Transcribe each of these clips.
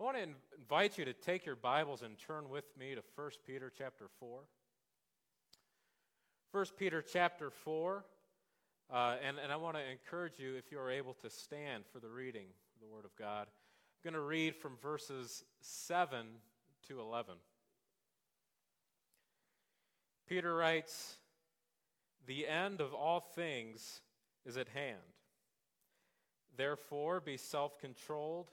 I want to invite you to take your Bibles and turn with me to 1 Peter chapter 4. 1 Peter chapter 4. Uh, and, and I want to encourage you, if you are able to stand for the reading of the Word of God. I'm going to read from verses 7 to 11. Peter writes, The end of all things is at hand. Therefore, be self controlled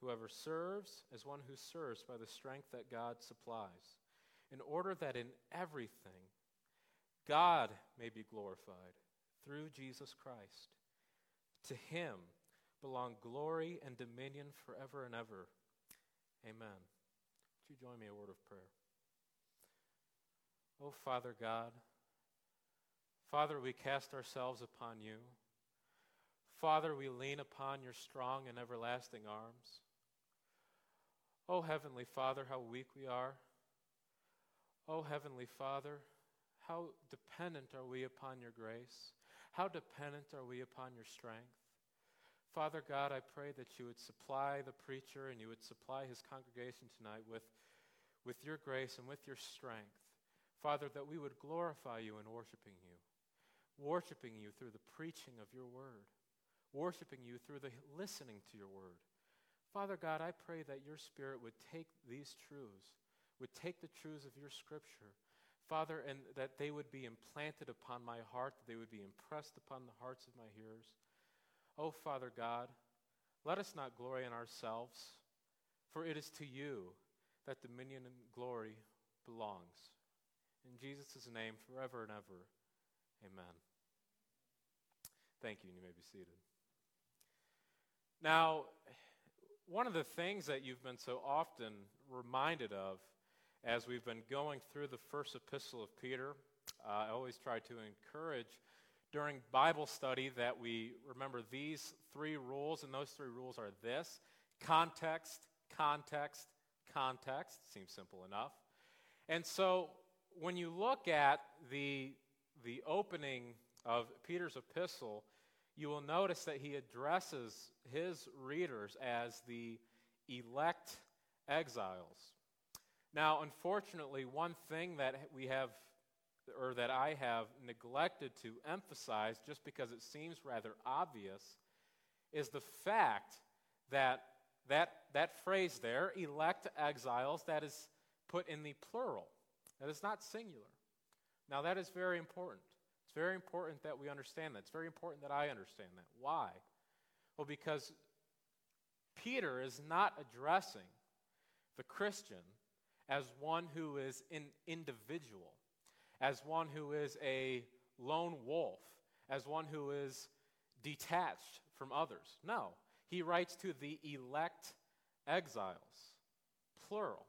Whoever serves as one who serves by the strength that God supplies, in order that in everything God may be glorified through Jesus Christ. To him belong glory and dominion forever and ever. Amen. Would you join me in a word of prayer? Oh, Father God, Father, we cast ourselves upon you. Father, we lean upon your strong and everlasting arms. Oh, Heavenly Father, how weak we are. Oh, Heavenly Father, how dependent are we upon your grace? How dependent are we upon your strength? Father God, I pray that you would supply the preacher and you would supply his congregation tonight with, with your grace and with your strength. Father, that we would glorify you in worshiping you, worshiping you through the preaching of your word, worshiping you through the listening to your word. Father God, I pray that your Spirit would take these truths, would take the truths of your Scripture, Father, and that they would be implanted upon my heart, that they would be impressed upon the hearts of my hearers. Oh, Father God, let us not glory in ourselves, for it is to you that dominion and glory belongs. In Jesus' name, forever and ever, amen. Thank you, and you may be seated. Now, one of the things that you've been so often reminded of as we've been going through the first epistle of Peter, uh, I always try to encourage during Bible study that we remember these three rules, and those three rules are this context, context, context. Seems simple enough. And so when you look at the, the opening of Peter's epistle, you will notice that he addresses his readers as the elect exiles. Now, unfortunately, one thing that we have, or that I have neglected to emphasize, just because it seems rather obvious, is the fact that that, that phrase there, elect exiles, that is put in the plural. That is not singular. Now, that is very important. It's very important that we understand that. It's very important that I understand that. Why? Well, because Peter is not addressing the Christian as one who is an individual, as one who is a lone wolf, as one who is detached from others. No, he writes to the elect exiles, plural.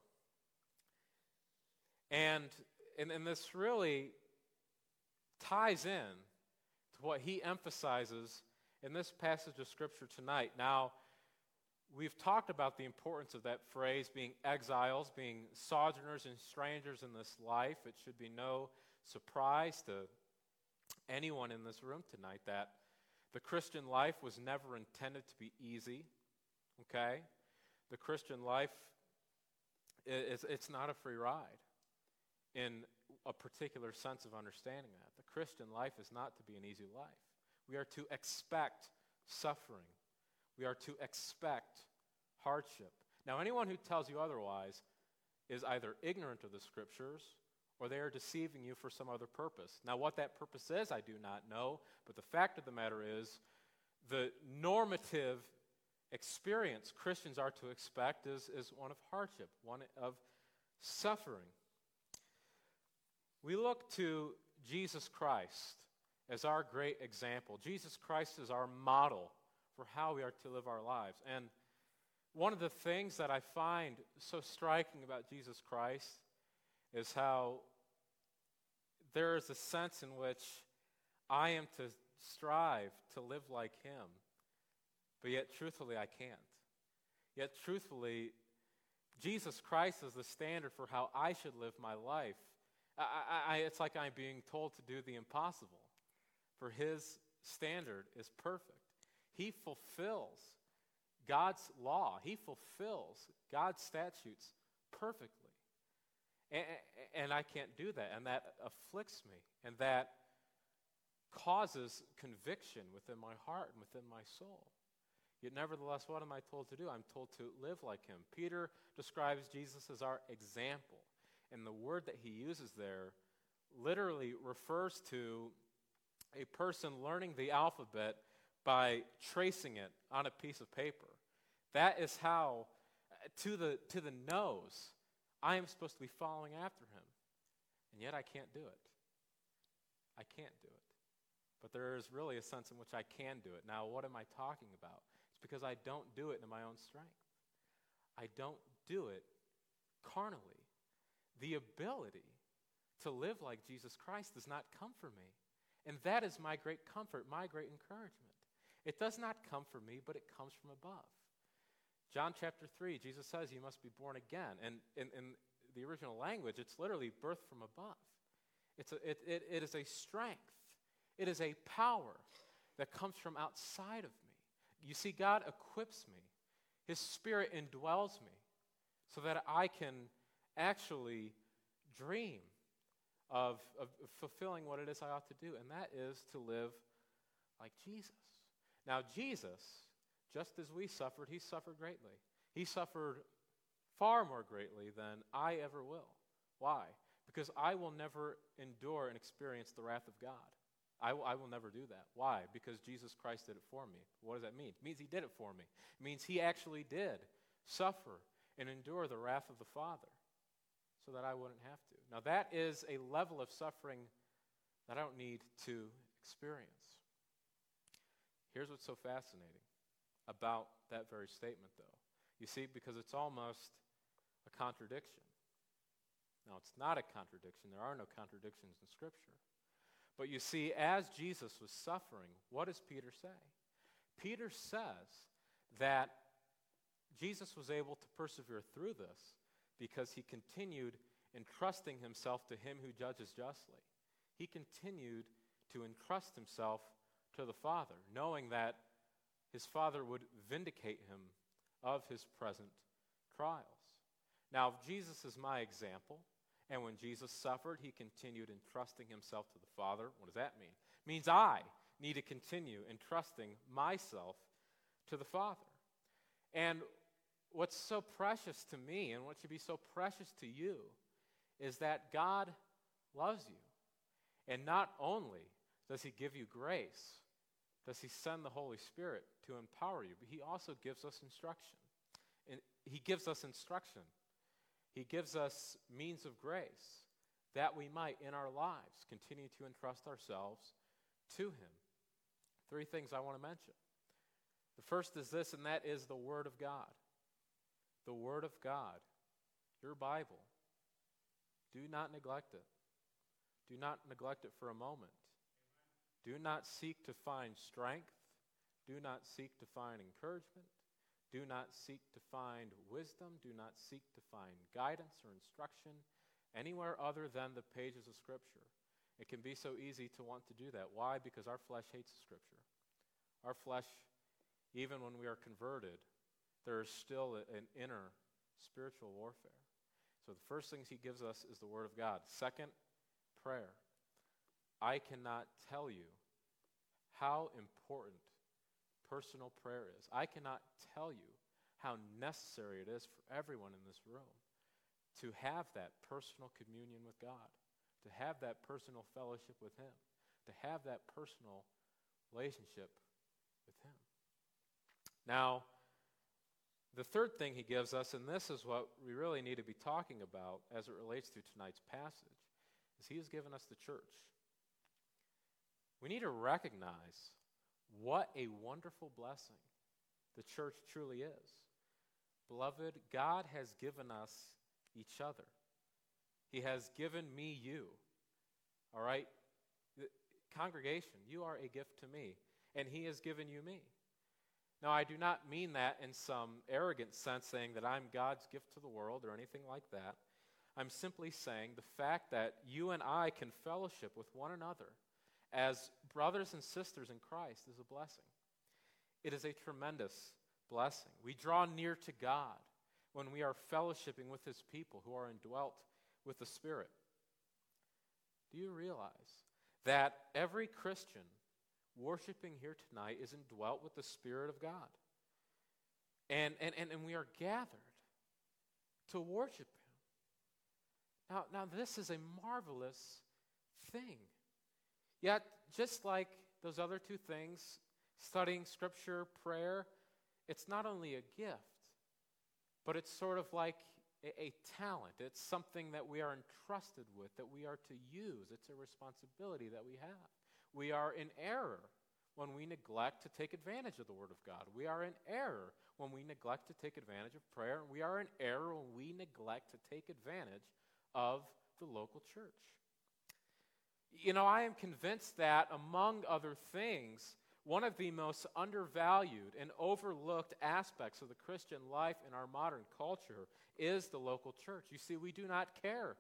And, and, and this really ties in to what he emphasizes in this passage of Scripture tonight. Now, we've talked about the importance of that phrase being exiles, being sojourners and strangers in this life. It should be no surprise to anyone in this room tonight that the Christian life was never intended to be easy. Okay? The Christian life it's not a free ride in a particular sense of understanding that. Christian life is not to be an easy life. We are to expect suffering, we are to expect hardship. Now, anyone who tells you otherwise is either ignorant of the scriptures or they are deceiving you for some other purpose. Now, what that purpose is, I do not know, but the fact of the matter is the normative experience Christians are to expect is, is one of hardship, one of suffering. We look to Jesus Christ as our great example. Jesus Christ is our model for how we are to live our lives. And one of the things that I find so striking about Jesus Christ is how there is a sense in which I am to strive to live like Him, but yet truthfully I can't. Yet truthfully, Jesus Christ is the standard for how I should live my life. I, I, it's like I'm being told to do the impossible, for His standard is perfect. He fulfills God's law, He fulfills God's statutes perfectly. And, and I can't do that, and that afflicts me, and that causes conviction within my heart and within my soul. Yet, nevertheless, what am I told to do? I'm told to live like him. Peter describes Jesus as our example. And the word that he uses there literally refers to a person learning the alphabet by tracing it on a piece of paper. That is how, to the, to the nose, I am supposed to be following after him. And yet I can't do it. I can't do it. But there is really a sense in which I can do it. Now, what am I talking about? It's because I don't do it in my own strength. I don't do it carnally. The ability to live like Jesus Christ does not come from me. And that is my great comfort, my great encouragement. It does not come from me, but it comes from above. John chapter 3, Jesus says you must be born again. And in, the original language, it's literally birth from above. It's a, it, it, it is a strength it is a power that comes from outside of me. You see, God equips me, His Spirit indwells me so that I can actually dream of, of fulfilling what it is I ought to do, and that is to live like Jesus. Now, Jesus, just as we suffered, He suffered greatly. He suffered far more greatly than I ever will. Why? Because I will never endure and experience the wrath of God. I, w- I will never do that. Why? Because Jesus Christ did it for me. What does that mean? It means he did it for me. It means he actually did suffer and endure the wrath of the Father so that I wouldn't have to. Now, that is a level of suffering that I don't need to experience. Here's what's so fascinating about that very statement, though. You see, because it's almost a contradiction. Now, it's not a contradiction. There are no contradictions in Scripture. But you see, as Jesus was suffering, what does Peter say? Peter says that Jesus was able to persevere through this because he continued entrusting himself to him who judges justly. He continued to entrust himself to the Father, knowing that his Father would vindicate him of his present trials. Now, if Jesus is my example, and when Jesus suffered, he continued entrusting himself to the Father. What does that mean? It means I need to continue entrusting myself to the Father. And what's so precious to me and what should be so precious to you is that God loves you. And not only does he give you grace, does he send the Holy Spirit to empower you, but he also gives us instruction. And he gives us instruction he gives us means of grace that we might, in our lives, continue to entrust ourselves to Him. Three things I want to mention. The first is this, and that is the Word of God. The Word of God, your Bible. Do not neglect it. Do not neglect it for a moment. Do not seek to find strength. Do not seek to find encouragement. Do not seek to find wisdom. Do not seek to find guidance or instruction anywhere other than the pages of Scripture. It can be so easy to want to do that. Why? Because our flesh hates Scripture. Our flesh, even when we are converted, there is still an inner spiritual warfare. So the first things he gives us is the Word of God. Second, prayer. I cannot tell you how important personal prayer is. I cannot tell you how necessary it is for everyone in this room to have that personal communion with God, to have that personal fellowship with Him, to have that personal relationship with Him. Now, the third thing he gives us, and this is what we really need to be talking about as it relates to tonight's passage, is he has given us the church. We need to recognize what a wonderful blessing the church truly is. Beloved, God has given us each other. He has given me you. All right? Congregation, you are a gift to me, and He has given you me. Now, I do not mean that in some arrogant sense, saying that I'm God's gift to the world or anything like that. I'm simply saying the fact that you and I can fellowship with one another as brothers and sisters in Christ is a blessing. It is a tremendous blessing. We draw near to God when we are fellowshipping with His people who are indwelt with the Spirit. Do you realize that every Christian worshiping here tonight is indwelt with the Spirit of God? And, and, and, and we are gathered to worship Him. Now, now, this is a marvelous thing. Yet, just like those other two things, studying Scripture, prayer, it's not only a gift, but it's sort of like a, a, talent. It's something that we are entrusted with, that we are to use. It's a responsibility that we have. We are in error when we neglect to take advantage of the Word of God. We are in error when we neglect to take advantage of prayer. We are in error when we neglect to take advantage of the local church. You know, I am convinced that, among other things, one of the most undervalued and overlooked aspects of the Christian life in our modern culture is the local church. You see, we do not care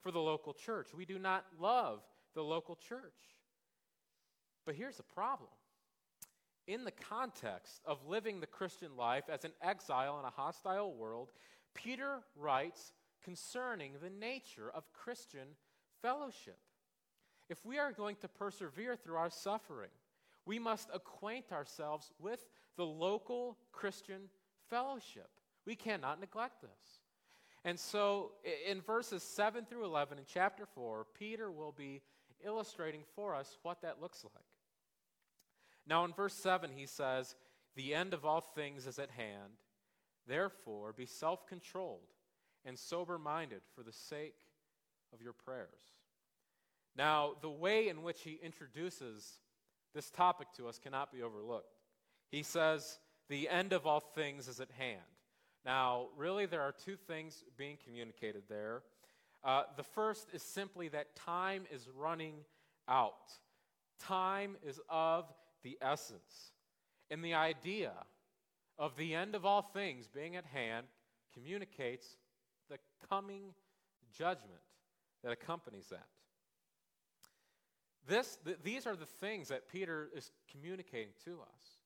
for the local church, we do not love the local church. But here's the problem. In the context of living the Christian life as an exile in a hostile world, Peter writes concerning the nature of Christian fellowship. If we are going to persevere through our suffering, we must acquaint ourselves with the local Christian fellowship. We cannot neglect this. And so, in verses 7 through 11 in chapter 4, Peter will be illustrating for us what that looks like. Now, in verse 7, he says, The end of all things is at hand. Therefore, be self controlled and sober minded for the sake of your prayers. Now, the way in which he introduces this topic to us cannot be overlooked. He says, The end of all things is at hand. Now, really, there are two things being communicated there. Uh, the first is simply that time is running out, time is of the essence. And the idea of the end of all things being at hand communicates the coming judgment that accompanies that. This, th- these are the things that Peter is communicating to us.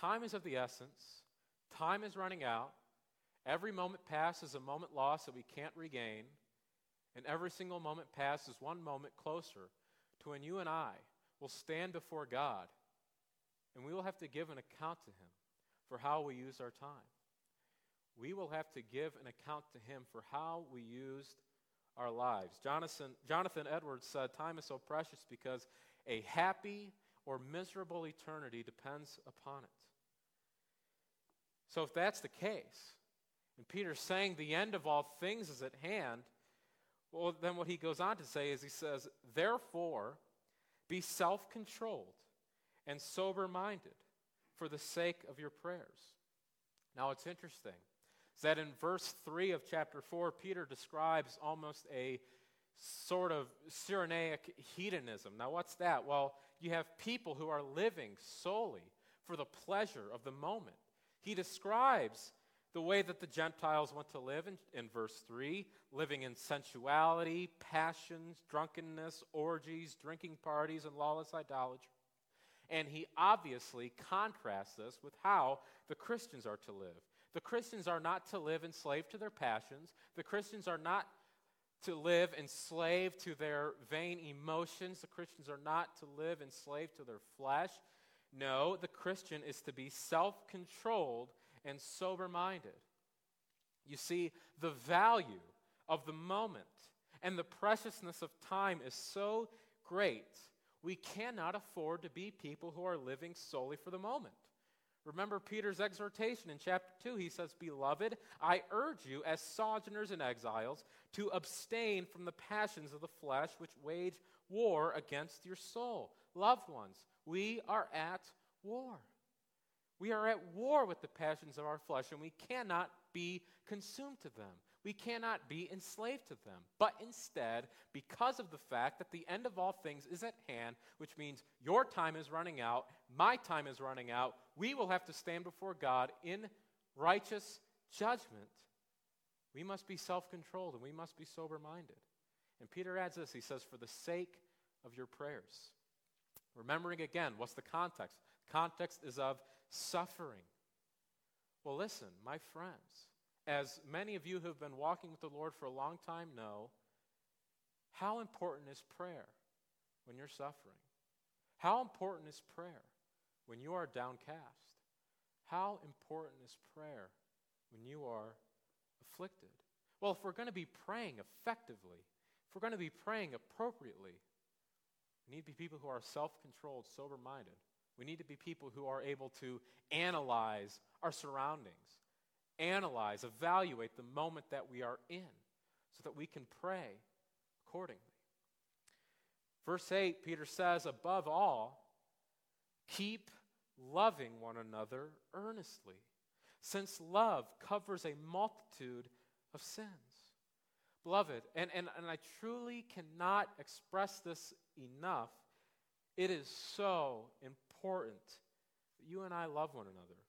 Time is of the essence, time is running out. Every moment passed is a moment lost that we can't regain. And every single moment passed is one moment closer to when you and I will stand before God and we will have to give an account to Him for how we use our time. We will have to give an account to Him for how we used our lives. Jonathan, Jonathan Edwards said, Time is so precious because a happy or miserable eternity depends upon it. So, if that's the case, and Peter's saying the end of all things is at hand, well, then what he goes on to say is he says, Therefore, be self controlled and sober minded for the sake of your prayers. Now, it's interesting that in verse 3 of chapter 4, Peter describes almost a sort of Cyrenaic hedonism. Now, what's that? Well, you have people who are living solely for the pleasure of the moment. He describes the way that the Gentiles want to live in, in verse 3 living in sensuality, passions, drunkenness, orgies, drinking parties, and lawless idolatry. And he obviously contrasts this with how the Christians are to live. The Christians are not to live enslaved to their passions. The Christians are not to live enslaved to their vain emotions. The Christians are not to live enslaved to their flesh. No, the Christian is to be self controlled and sober minded. You see, the value of the moment and the preciousness of time is so great, we cannot afford to be people who are living solely for the moment. Remember Peter's exhortation in chapter 2. He says, Beloved, I urge you, as sojourners and exiles, to abstain from the passions of the flesh which wage war against your soul. Loved ones, we are at war. We are at war with the passions of our flesh, and we cannot be consumed to them. We cannot be enslaved to them, but instead, because of the fact that the end of all things is at hand, which means your time is running out, my time is running out, we will have to stand before God in righteous judgment. We must be self controlled and we must be sober minded. And Peter adds this he says, For the sake of your prayers. Remembering again, what's the context? Context is of suffering. Well, listen, my friends, as many of you who have been walking with the Lord for a long time know, how important is prayer when you're suffering? How important is prayer when you are downcast? How important is prayer when you are afflicted? Well, if we're going to be praying effectively, if we're going to be praying appropriately, we need to be people who are self controlled, sober minded. We need to be people who are able to analyze our surroundings, analyze, evaluate the moment that we are in, so that we can pray accordingly. Verse 8, Peter says, above all, keep loving one another earnestly, since love covers a multitude of sins. Beloved, and, and, and I truly cannot express this enough, it is so important that you and I love one another.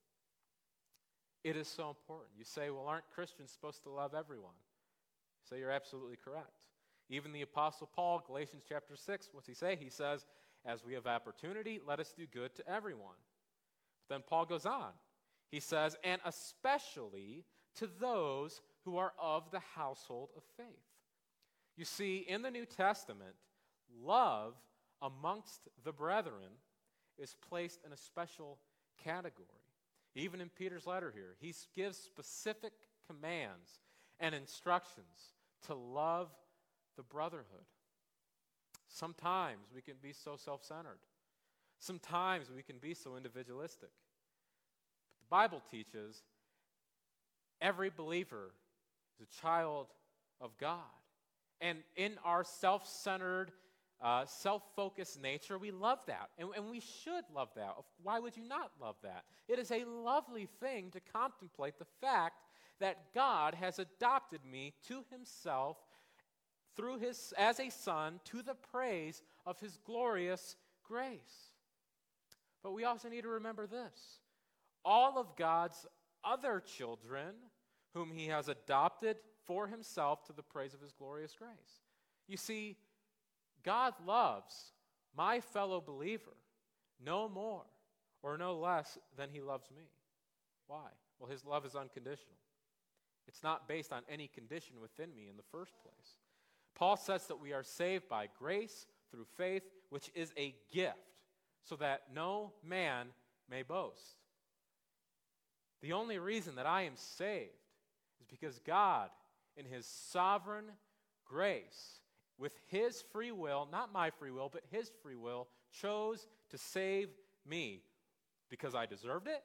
It is so important. You say, well, aren't Christians supposed to love everyone? So you're absolutely correct. Even the Apostle Paul, Galatians chapter 6, what's he say? He says, as we have opportunity, let us do good to everyone. But then Paul goes on. He says, and especially to those who are of the household of faith. You see, in the New Testament, love amongst the brethren is placed in a special category. Even in Peter's letter here, he gives specific commands and instructions to love the brotherhood. Sometimes we can be so self centered, sometimes we can be so individualistic. But the Bible teaches every believer is a child of God. And in our self centered, uh, self focused nature, we love that. And, and we should love that. Why would you not love that? It is a lovely thing to contemplate the fact that God has adopted me to himself through his as a son to the praise of his glorious grace. But we also need to remember this. All of God's other children whom he has adopted for himself to the praise of his glorious grace. You see, God loves my fellow believer no more or no less than he loves me. Why? Well, his love is unconditional. It's not based on any condition within me in the first place. Paul says that we are saved by grace through faith, which is a gift, so that no man may boast. The only reason that I am saved is because God, in his sovereign grace, with his free will, not my free will, but his free will, chose to save me. Because I deserved it?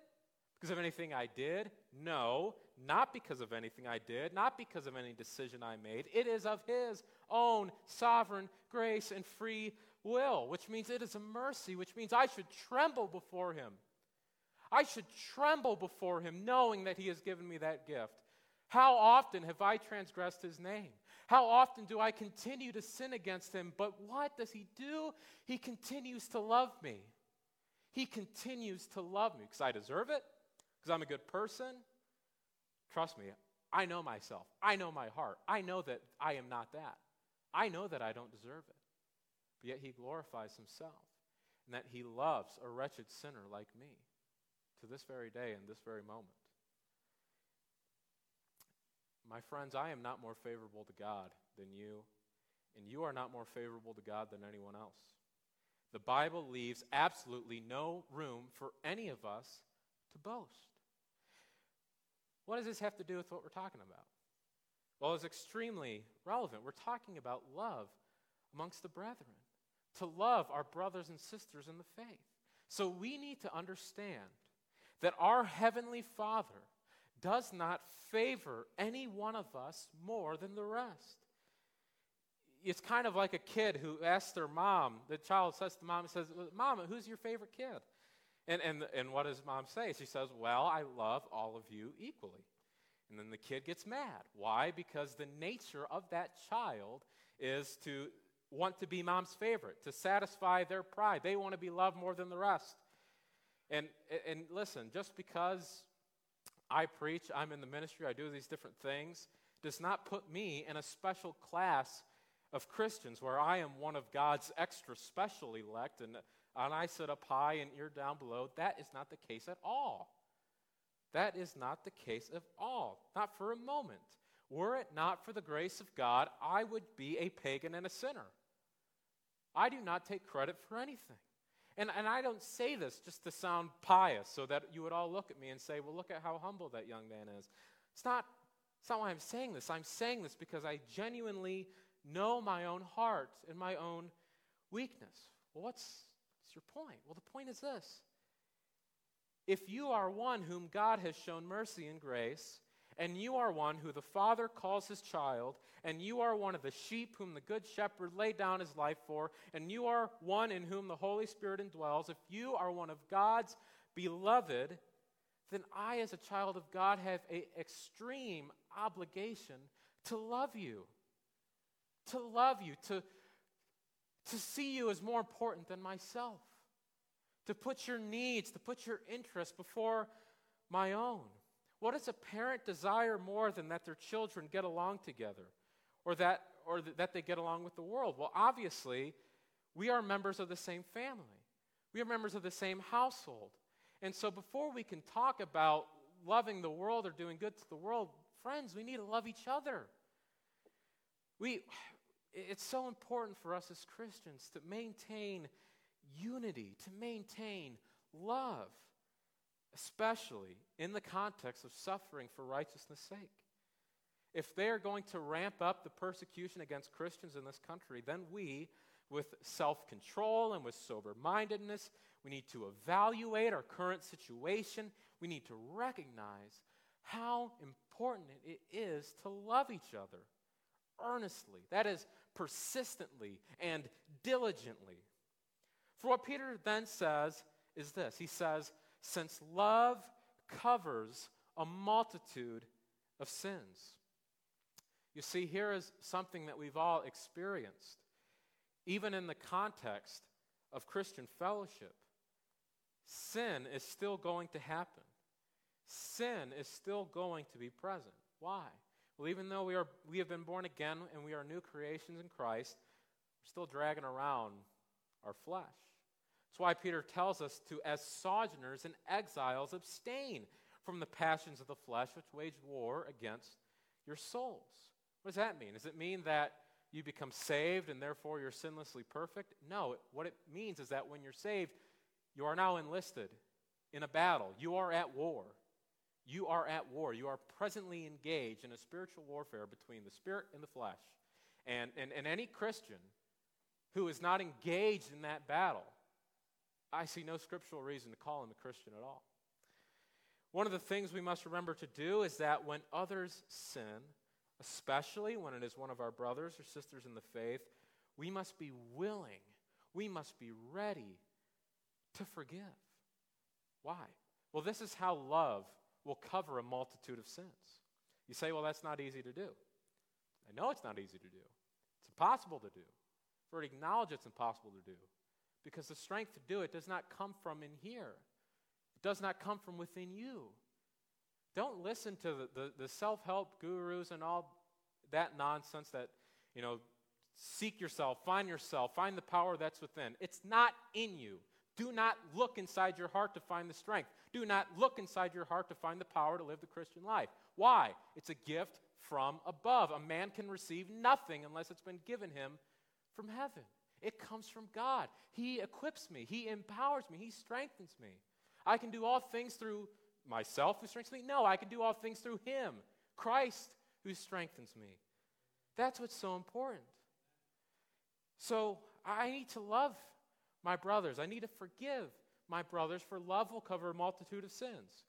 Because of anything I did? No, not because of anything I did, not because of any decision I made. It is of his own sovereign grace and free will, which means it is a mercy, which means I should tremble before him. I should tremble before him knowing that he has given me that gift. How often have I transgressed his name? How often do I continue to sin against him? But what does he do? He continues to love me. He continues to love me because I deserve it, because I'm a good person. Trust me, I know myself. I know my heart. I know that I am not that. I know that I don't deserve it. But yet he glorifies himself and that he loves a wretched sinner like me to this very day and this very moment. My friends, I am not more favorable to God than you, and you are not more favorable to God than anyone else. The Bible leaves absolutely no room for any of us to boast. What does this have to do with what we're talking about? Well, it's extremely relevant. We're talking about love amongst the brethren, to love our brothers and sisters in the faith. So we need to understand that our Heavenly Father does not favor any one of us more than the rest. It's kind of like a kid who asks their mom, the child says to mom, says, Mama, who's your favorite kid? And, and, and what does mom say? She says, Well, I love all of you equally. And then the kid gets mad. Why? Because the nature of that child is to want to be mom's favorite, to satisfy their pride. They want to be loved more than the rest. And, and listen, just because I preach, I'm in the ministry, I do these different things, does not put me in a special class of Christians where I am one of God's extra special elect and, and I sit up high and you're down below. That is not the case at all. That is not the case at all. Not for a moment. Were it not for the grace of God, I would be a pagan and a sinner. I do not take credit for anything. And, and I don't say this just to sound pious so that you would all look at me and say, well, look at how humble that young man is. It's not, it's not why I'm saying this. I'm saying this because I genuinely know my own heart and my own weakness. Well, what's, what's your point? Well, the point is this. If you are one whom God has shown mercy and grace, and you are one who the Father calls his child, and you are one of the sheep whom the Good Shepherd laid down his life for, and you are one in whom the Holy Spirit indwells, if you are one of God's beloved, then I, as a child of God, have an extreme obligation to love you. To love you, to, to see you as more important than myself, to put your needs, to put your interests before my own. What does a parent desire more than that their children get along together or that, or th- that they get along with the world? Well, obviously, we are members of the same family, we are members of the same household. And so, before we can talk about loving the world or doing good to the world, friends, we need to love each other. We, it's so important for us as Christians to maintain unity, to maintain love especially in the context of suffering for righteousness' sake. If they are going to ramp up the persecution against Christians in this country, then we, with self control and with sober mindedness, we need to evaluate our current situation. We need to recognize how important it is to love each other earnestly, that is, persistently and diligently. For what Peter then says is this He says, since love covers a multitude of sins. You see, here is something that we've all experienced, even in the context of Christian fellowship. Sin is still going to happen. Sin is still going to be present. Why? Well, even though we, are, we have been born again and we are new creations in Christ, we're still dragging around our flesh. That's why Peter tells us to, as sojourners and exiles, abstain from the passions of the flesh which wage war against your souls. What does that mean? Does it mean that you become saved and therefore you're sinlessly perfect? No. What it means is that when you're saved, you are now enlisted in a battle. You are at war. You are at war. You are presently engaged in a spiritual warfare between the spirit and the flesh. And, and, and any Christian who is not engaged in that battle I see no scriptural reason to call him a Christian at all. One of the things we must remember to do is that when others sin, especially when it is one of our brothers or sisters in the faith, we must be willing, we must be ready to forgive. Why? Well, this is how love will cover a multitude of sins. You say, well, that's not easy to do. I know it's not easy to do. It's impossible to do. For to acknowledge it's impossible to do. Because the strength to do it does not come from in here, it does not come from within you. Don't listen to the, the, the self help gurus and all that nonsense that, you know, seek yourself, find yourself, find the power that's within. It's not in you. Do not look inside your heart to find the strength. Do not look inside your heart to find the power to live the Christian life. Why? It's a gift from above. A man can receive nothing unless it's been given him from heaven. It comes from God. He equips me, He empowers me, He strengthens me. I can do all things through myself who strengthens me. No, I can do all things through Him, Christ who strengthens me. That's what's so important. So I need to love my brothers. I need to forgive my brothers, for love will cover a multitude of sins.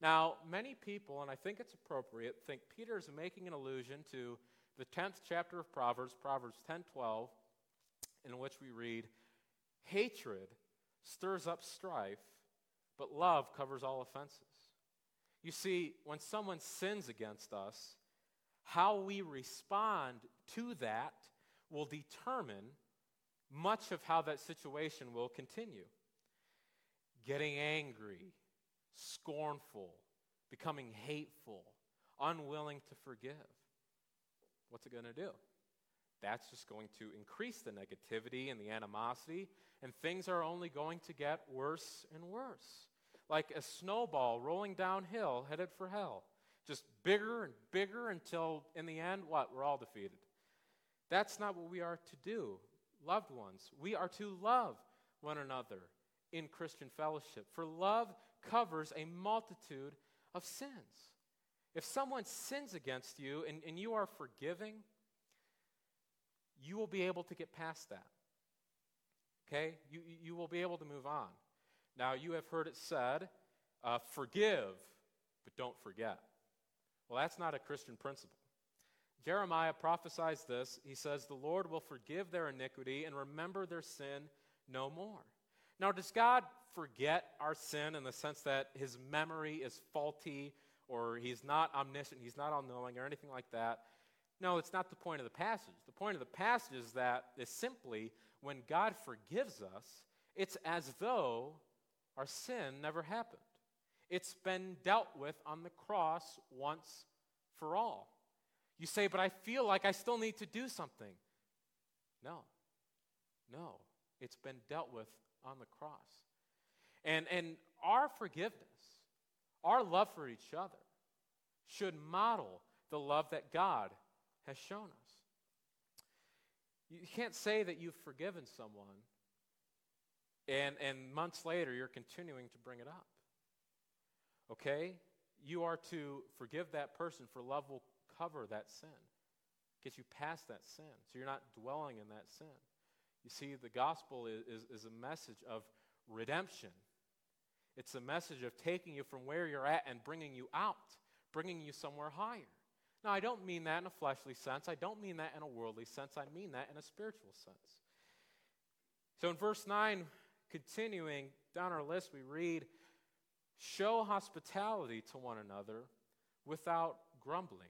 Now, many people, and I think it's appropriate, think Peter is making an allusion to the 10th chapter of Proverbs, Proverbs 10 12, in which we read, Hatred stirs up strife, but love covers all offenses. You see, when someone sins against us, how we respond to that will determine much of how that situation will continue. Getting angry, scornful, becoming hateful, unwilling to forgive. What's it going to do? That's just going to increase the negativity and the animosity, and things are only going to get worse and worse. Like a snowball rolling downhill headed for hell. Just bigger and bigger until, in the end, what? We're all defeated. That's not what we are to do, loved ones. We are to love one another in Christian fellowship. For love covers a multitude of sins. If someone sins against you and, and you are forgiving, you will be able to get past that. Okay? You, you will be able to move on. Now, you have heard it said, uh, forgive, but don't forget. Well, that's not a Christian principle. Jeremiah prophesies this. He says, The Lord will forgive their iniquity and remember their sin no more. Now, does God forget our sin in the sense that his memory is faulty or he's not omniscient, he's not all knowing, or anything like that? No, it's not the point of the passage. The point of the passage is that is simply when God forgives us, it's as though our sin never happened. It's been dealt with on the cross once for all. You say, but I feel like I still need to do something. No, no, it's been dealt with on the cross. And, and our forgiveness, our love for each other, should model the love that God has shown us. You can't say that you've forgiven someone and, and months later you're continuing to bring it up. Okay? You are to forgive that person, for love will cover that sin, get you past that sin. So you're not dwelling in that sin. You see, the gospel is, is, is a message of redemption. It's a message of taking you from where you're at and bringing you out, bringing you somewhere higher. Now, I don't mean that in a fleshly sense. I don't mean that in a worldly sense. I mean that in a spiritual sense. So in verse 9, continuing down our list, we read, Show hospitality to one another without grumbling.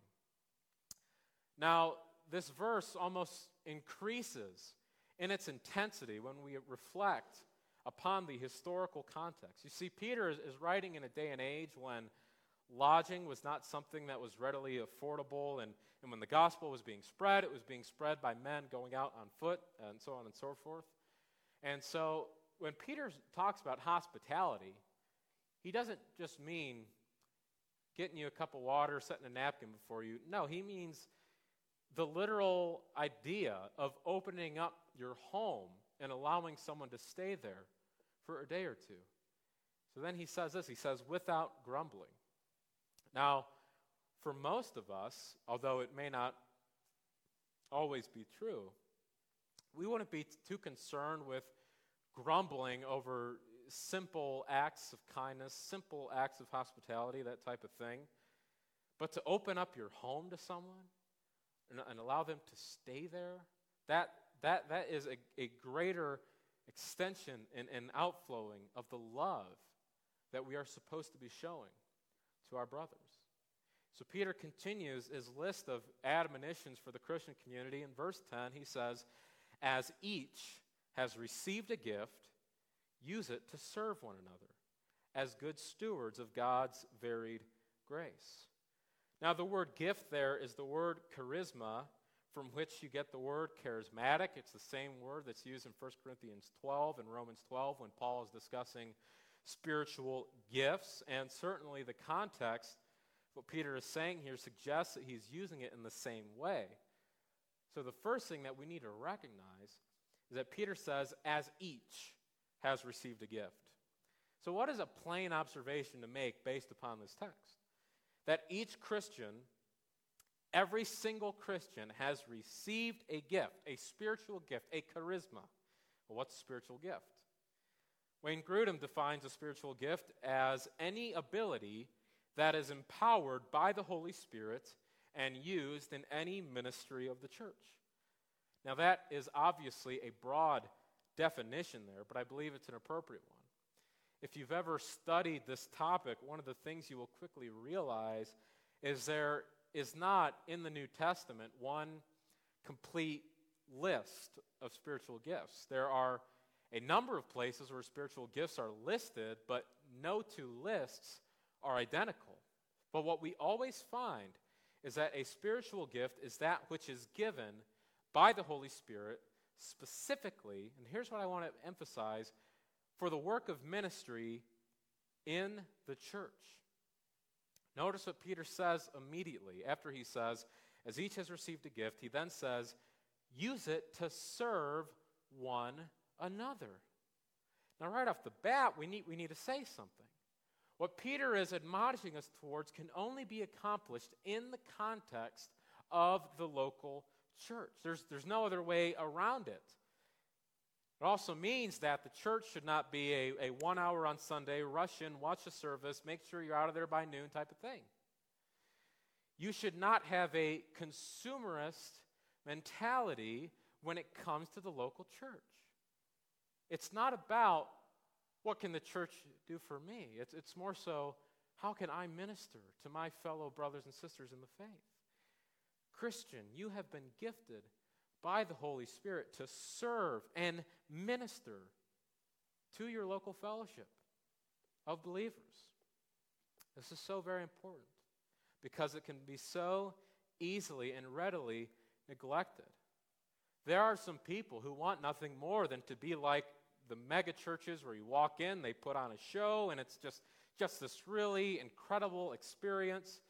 Now, this verse almost increases in its intensity when we reflect upon the historical context. You see, Peter is, writing in a day and age when lodging was not something that was readily affordable, and, and when the gospel was being spread, it was being spread by men going out on foot, and so on and so forth. And so, when Peter talks about hospitality, he doesn't just mean getting you a cup of water, setting a napkin before you. No, he means the literal idea of opening up your home and allowing someone to stay there for a day or two. So then he says this he says, without grumbling. Now, for most of us, although it may not always be true, we wouldn't be too concerned with grumbling over simple acts of kindness, simple acts of hospitality, that type of thing. But to open up your home to someone and, and allow them to stay there, that, that, that is a, a greater extension and, and outflowing of the love that we are supposed to be showing to our brothers. So Peter continues his list of admonitions for the Christian community. In verse 10, he says, As each has received a gift, use it to serve one another as good stewards of God's varied grace. Now, the word gift there is the word charisma, from which you get the word charismatic. It's the same word that's used in 1 Corinthians 12 and Romans 12 when Paul is discussing spiritual gifts. And certainly the context, what Peter is saying here, suggests that he's using it in the same way. So the first thing that we need to recognize is that Peter says, as each has received a gift. So, what is a plain observation to make based upon this text? That each Christian, every single Christian, has received a gift, a spiritual gift, a charisma. Well, what's a spiritual gift? Wayne Grudem defines a spiritual gift as any ability that is empowered by the Holy Spirit and used in any ministry of the church. Now, that is obviously a broad definition there, but I believe it's an appropriate one. if you've ever studied this topic, one of the things you will quickly realize is there is not in the New Testament one complete list of spiritual gifts. There are a number of places where spiritual gifts are listed, but no two lists are identical. But what we always find is that a spiritual gift is that which is given by the Holy Spirit specifically, and here's what I want to emphasize for the work of ministry in the church. Notice what Peter says immediately after he says, as each has received a gift, he then says, use it to serve one another. Now, right off the bat, we need, we need to say something. What Peter is admonishing us towards can only be accomplished in the context of the local church. There's, there's no other way around it. It also means that the church should not be a, a one hour on Sunday, rush in, watch the service, make sure you're out of there by noon type of thing. You should not have a consumerist mentality when it comes to the local church. It's not about what can the church do for me. It's, it's more so how can I minister to my fellow brothers and sisters in the faith? Christian, you have been gifted by the Holy Spirit to serve and minister to your local fellowship of believers. This is so very important because it can be so easily and readily neglected. There are some people who want nothing more than to be like the mega churches where you walk in, they put on a show, and it's just, just this really incredible experience.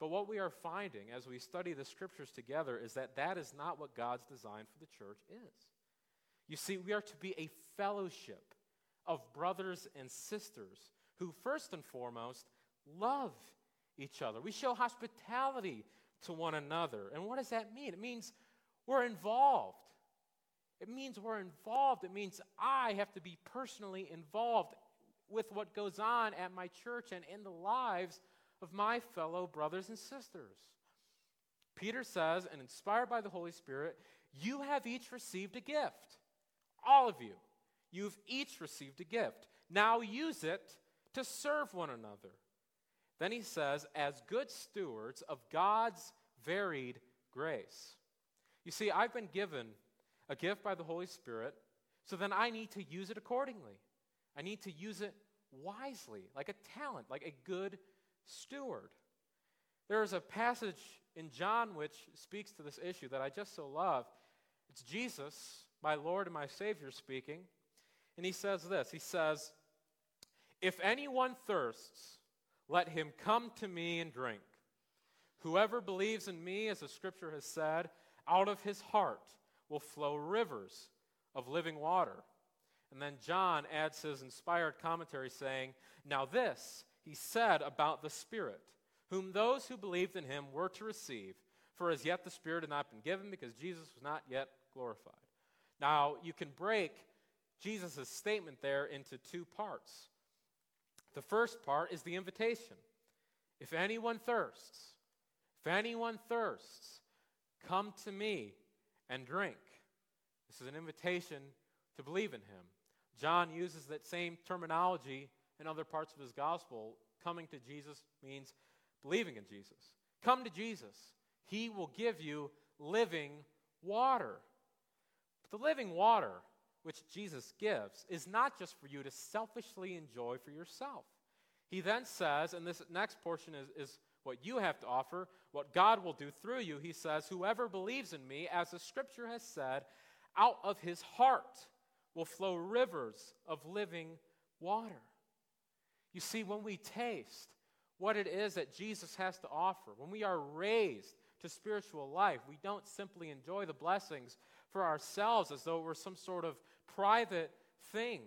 But what we are finding as we study the scriptures together is that that is not what God's design for the church is. You see, we are to be a fellowship of brothers and sisters who, first and foremost, love each other. We show hospitality to one another. And what does that mean? It means we're involved. It means we're involved. It means I have to be personally involved with what goes on at my church and in the lives of my fellow brothers and sisters. Peter says, and inspired by the Holy Spirit, you have each received a gift. All of you. You've each received a gift. Now use it to serve one another. Then he says, as good stewards of God's varied grace. You see, I've been given a gift by the Holy Spirit, so then I need to use it accordingly. I need to use it wisely, like a talent, like a good steward. There is a passage in John which speaks to this issue that I just so love. It's Jesus, my Lord and my Savior, speaking. And he says this He says, If anyone thirsts, let him come to me and drink. Whoever believes in me, as the scripture has said, out of his heart will flow rivers of living water. And then John adds his inspired commentary saying, Now this he said about the Spirit, whom those who believed in him were to receive, for as yet the Spirit had not been given because Jesus was not yet glorified. Now, you can break Jesus' statement there into two parts. The first part is the invitation. If anyone thirsts, if anyone thirsts, come to me and drink. This is an invitation to believe in him. John uses that same terminology in other parts of his gospel. Coming to Jesus means believing in Jesus. Come to Jesus. He will give you living water. But the living water which Jesus gives is not just for you to selfishly enjoy for yourself. He then says, and this next portion is, is what you have to offer, what God will do through you. He says, Whoever believes in me, as the scripture has said, out of his heart will flow rivers of living water. You see, when we taste what it is that Jesus has to offer, when we are raised to spiritual life, we don't simply enjoy the blessings for ourselves as though it were some sort of private thing.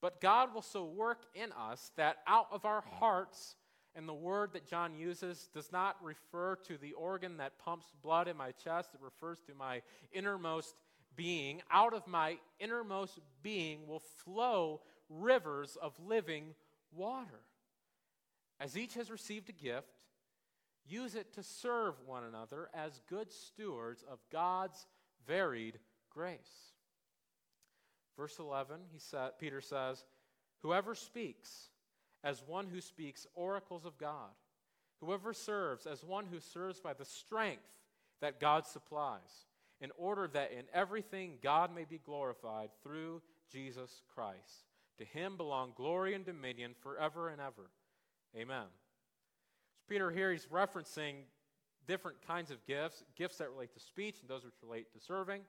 But God will so work in us that out of our hearts, and the word that John uses does not refer to the organ that pumps blood in my chest, it refers to my innermost being. Out of my innermost being will flow rivers of living water. As each has received a gift, use it to serve one another as good stewards of God's varied grace. Verse 11, he said, Peter says, Whoever speaks, as one who speaks oracles of God. Whoever serves, as one who serves by the strength that God supplies, in order that in everything God may be glorified through Jesus Christ. To him belong glory and dominion forever and ever. Amen. So Peter here, he's referencing different kinds of gifts gifts that relate to speech and those which relate to serving.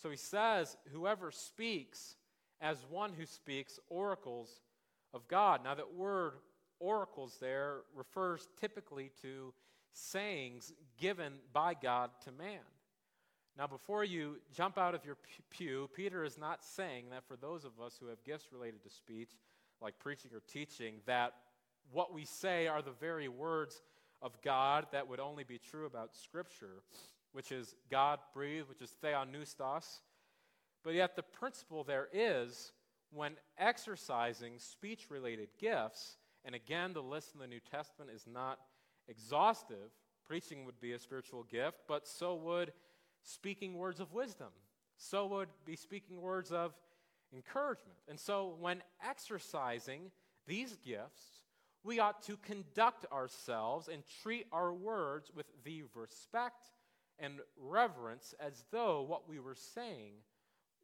So he says, Whoever speaks as one who speaks oracles of God. Now, that word oracles there refers typically to sayings given by God to man. Now, before you jump out of your pew, Peter is not saying that for those of us who have gifts related to speech, like preaching or teaching, that what we say are the very words of God that would only be true about Scripture, which is God breathed, which is theopneustos. But yet, the principle there is when exercising speech related gifts, and again, the list in the New Testament is not exhaustive. Preaching would be a spiritual gift, but so would speaking words of wisdom. So would be speaking words of encouragement. And so, when exercising these gifts, we ought to conduct ourselves and treat our words with the respect and reverence as though what we were saying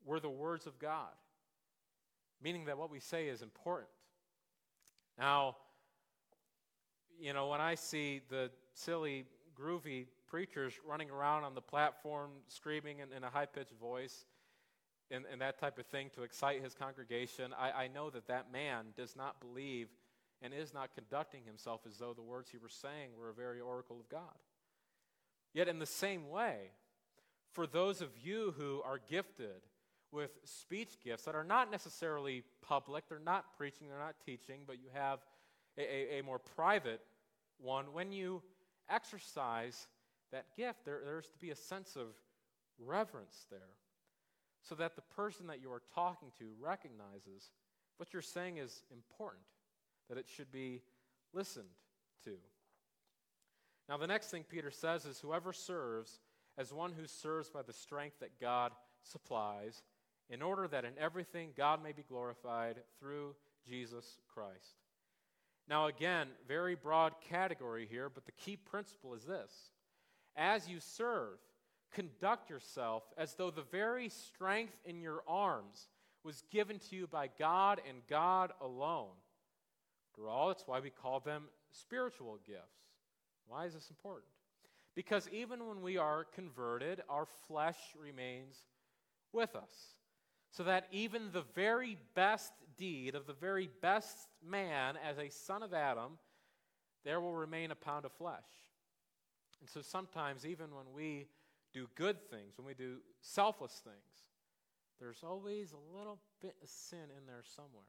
were the words of God, meaning that what we say is important. Now, you know, when I see the silly, groovy preachers running around on the platform screaming in, in a high pitched voice and, and, that type of thing to excite his congregation, I, I know that that man does not believe and is not conducting himself as though the words he was saying were a very oracle of God. Yet, in the same way, for those of you who are gifted with speech gifts that are not necessarily public, they're not preaching, they're not teaching, but you have a, a, a more private one, when you exercise that gift, there, there's to be a sense of reverence there so that the person that you are talking to recognizes what you're saying is important, that it should be listened to. Now, the next thing Peter says is whoever serves as one who serves by the strength that God supplies, in order that in everything God may be glorified through Jesus Christ. Now, again, very broad category here, but the key principle is this as you serve, conduct yourself as though the very strength in your arms was given to you by God and God alone. After all, that's why we call them spiritual gifts. Why is this important? Because even when we are converted, our flesh remains with us. So that even the very best deed of the very best man as a son of Adam, there will remain a pound of flesh. And so sometimes, even when we do good things, when we do selfless things, there's always a little bit of sin in there somewhere.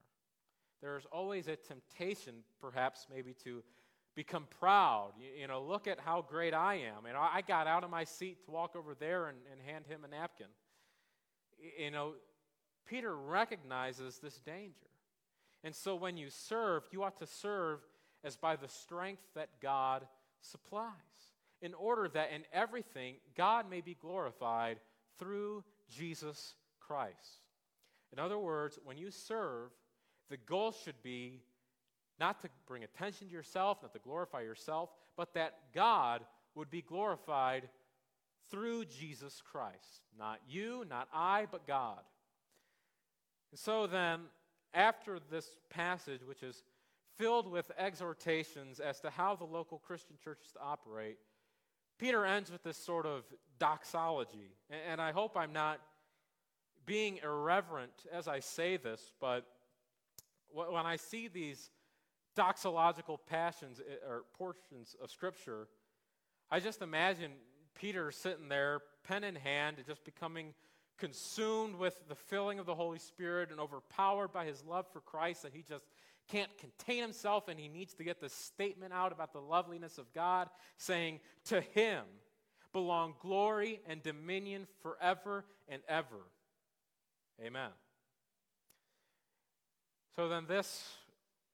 There's always a temptation, perhaps, maybe to become proud. You, you know, look at how great I am. And I got out of my seat to walk over there and, and hand him a napkin. You know, Peter recognizes this danger. And so when you serve, you ought to serve as by the strength that God supplies in order that in everything God may be glorified through Jesus Christ. In other words, when you serve, the goal should be not to bring attention to yourself, not to glorify yourself, but that God would be glorified through Jesus Christ. Not you, not I, but God. And so then, after this passage, which is filled with exhortations as to how the local Christian church is to operate, Peter ends with this sort of doxology. And I hope I'm not being irreverent as I say this, but when I see these doxological passions eh, or portions of Scripture, I just imagine Peter sitting there, pen in hand, just becoming consumed with the filling of the Holy Spirit and overpowered by his love for Christ that he just can't contain himself and he needs to get this statement out about the loveliness of God, saying, To him belong glory and dominion forever and ever. Amen. So then, this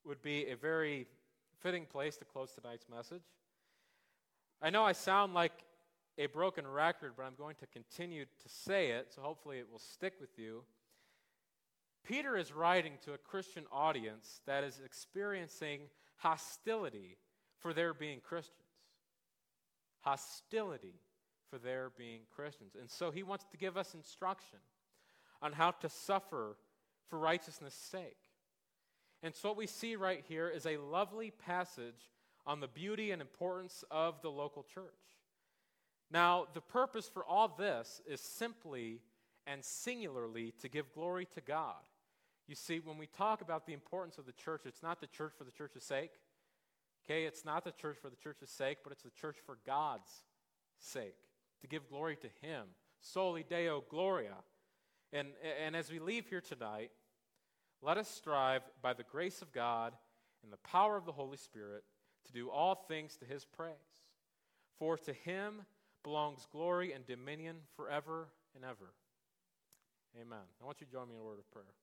would be a very fitting place to close tonight's message. I know I sound like a broken record, but I'm going to continue to say it, so hopefully it will stick with you. Peter is writing to a Christian audience that is experiencing hostility for their being Christians. Hostility for their being Christians. And so he wants to give us instruction on how to suffer for righteousness' sake. And so what we see right here is a lovely passage on the beauty and importance of the local church. Now, the purpose for all this is simply and singularly to give glory to God. You see, when we talk about the importance of the church, it's not the church for the church's sake. Okay, it's not the church for the church's sake, but it's the church for God's sake, to give glory to Him. Soli Deo Gloria. And, and as we leave here tonight, let us strive by the grace of God and the power of the Holy Spirit to do all things to His praise. For to Him belongs glory and dominion forever and ever. Amen. I want you to join me in a word of prayer.